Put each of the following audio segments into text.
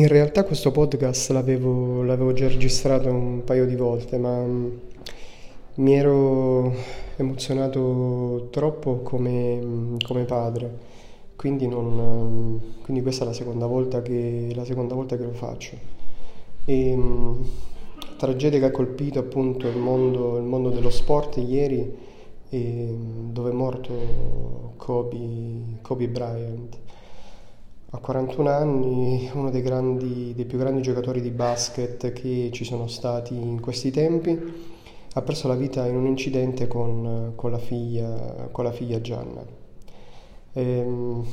In realtà questo podcast l'avevo, l'avevo già registrato un paio di volte, ma mm, mi ero emozionato troppo come, mm, come padre, quindi, non, mm, quindi, questa è la seconda volta che, seconda volta che lo faccio. E, tragedia che ha colpito appunto il mondo, il mondo dello sport ieri, dove è morto Kobe, Kobe Bryant ha 41 anni, uno dei, grandi, dei più grandi giocatori di basket che ci sono stati in questi tempi. Ha perso la vita in un incidente con, con, la, figlia, con la, figlia, Gianna. E, ehm,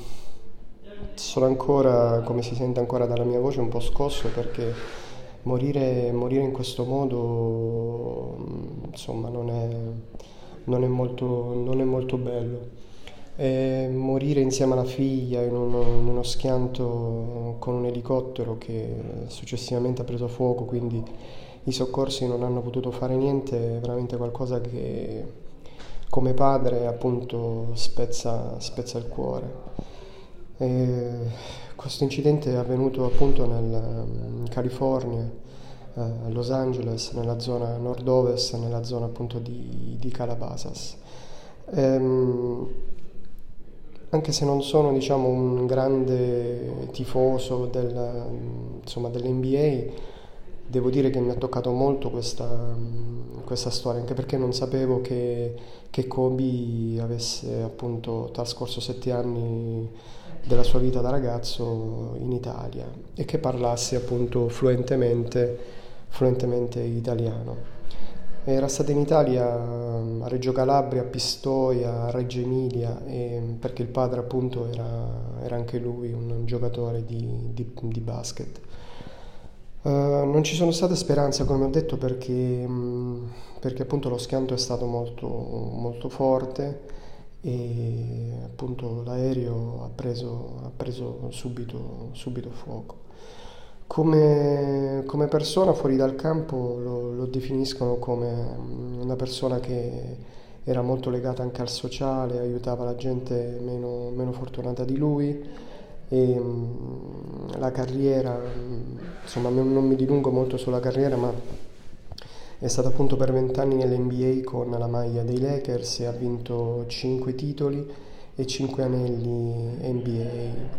sono ancora, come si sente ancora dalla mia voce, un po' scosso perché morire, morire in questo modo insomma, non, è, non, è molto, non è molto bello e morire insieme alla figlia in uno, in uno, schianto con un elicottero che successivamente ha preso fuoco, quindi i soccorsi non hanno potuto fare niente, è veramente qualcosa che come padre appunto spezza, spezza il cuore. E questo incidente è avvenuto appunto nel, in California, eh, a Los Angeles, nella zona nord-ovest, nella zona appunto di, di Calabasas. Ehm, anche se non sono diciamo, un grande tifoso del, insomma, dell'NBA, devo dire che mi ha toccato molto questa, questa storia, anche perché non sapevo che, che, Kobe avesse appunto trascorso sette anni della sua vita da ragazzo in Italia e che parlasse appunto fluentemente, fluentemente italiano. Era stata in Italia a Reggio Calabria, a Pistoia, a Reggio Emilia, perché il padre appunto era, era anche lui un giocatore di, di, di basket. Uh, non ci sono state speranze, come ho detto, perché, perché appunto lo schianto è stato molto, molto forte e appunto l'aereo ha preso, ha preso subito, subito fuoco. Come, come, persona fuori dal campo lo, lo, definiscono come una persona che era molto legata anche al sociale, aiutava la gente meno, meno fortunata di lui e la carriera, insomma non mi dilungo molto sulla carriera, ma è stato appunto per vent'anni nell'NBA con la maglia dei Lakers e ha vinto cinque titoli e 5 anelli NBA,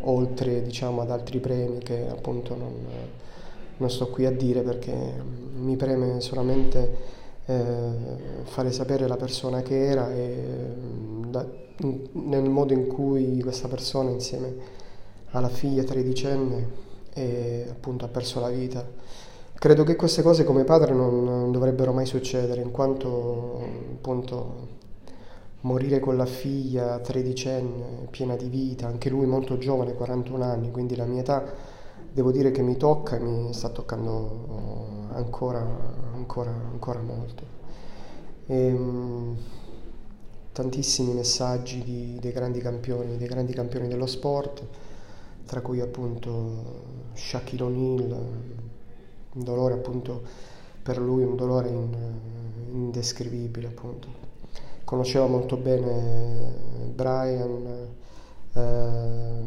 oltre diciamo, ad altri premi che appunto non, non, sto qui a dire perché mi preme solamente eh, fare sapere la persona che era e da, nel modo in cui questa persona insieme alla figlia tredicenne e, appunto ha perso la vita. Credo che queste cose come padre non dovrebbero mai succedere in quanto appunto morire con la figlia tredicenne, piena di vita, anche lui molto giovane, 41 anni, quindi la mia età devo dire che mi tocca e mi sta toccando ancora, ancora, ancora molto. E, ehm, tantissimi messaggi di, dei grandi campioni, dei grandi campioni dello sport, tra cui appunto Shaquille O'Neal, un dolore appunto per lui, un dolore in, indescrivibile appunto conosceva molto bene Brian, eh,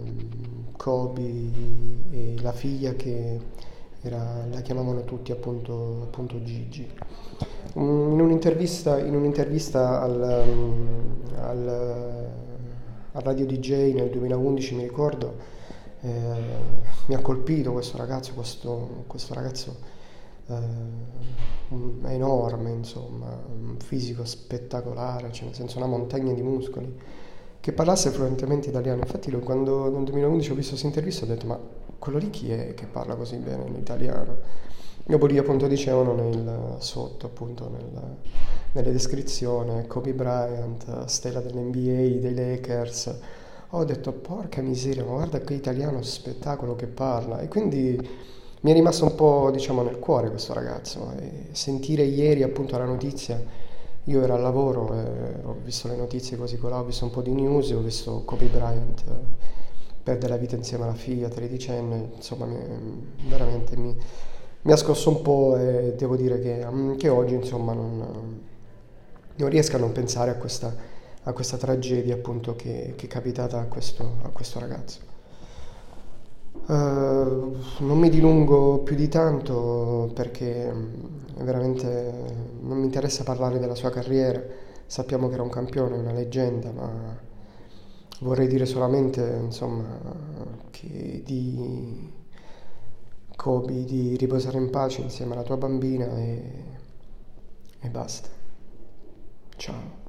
Kobe e la figlia che era, la chiamavano tutti appunto, appunto Gigi. In un'intervista, in un'intervista al, al, al, Radio DJ nel 2011 mi ricordo eh, mi ha colpito questo ragazzo, questo, questo ragazzo eh, enorme, insomma, un fisico spettacolare, cioè nel senso una montagna di muscoli, che parlasse fluentemente italiano. Infatti quando nel 2011 ho visto questa intervista ho detto ma quello lì chi è che parla così bene l'italiano? Dopo lì appunto dicevano nel, sotto appunto nel, nelle descrizioni Kobe Bryant, stella dell'NBA, dei Lakers. Ho detto porca miseria, ma guarda che italiano spettacolo che parla. E quindi mi è rimasto un po' diciamo nel cuore questo ragazzo e sentire ieri appunto la notizia io ero al lavoro e ho visto le notizie così colà ho visto un po' di news ho visto Kobe Bryant eh, perde la vita insieme alla figlia tredicenne insomma mi, veramente mi, mi, ha scosso un po' e devo dire che, mm, che oggi insomma non, non, riesco a non pensare a questa, a questa tragedia appunto che, che, è capitata a questo, a questo ragazzo Uh, non mi dilungo più di tanto perché mm, veramente non mi interessa parlare della sua carriera. Sappiamo che era un campione, una leggenda, ma vorrei dire solamente insomma, che di Kobe di riposare in pace insieme alla tua bambina e, e basta. Ciao.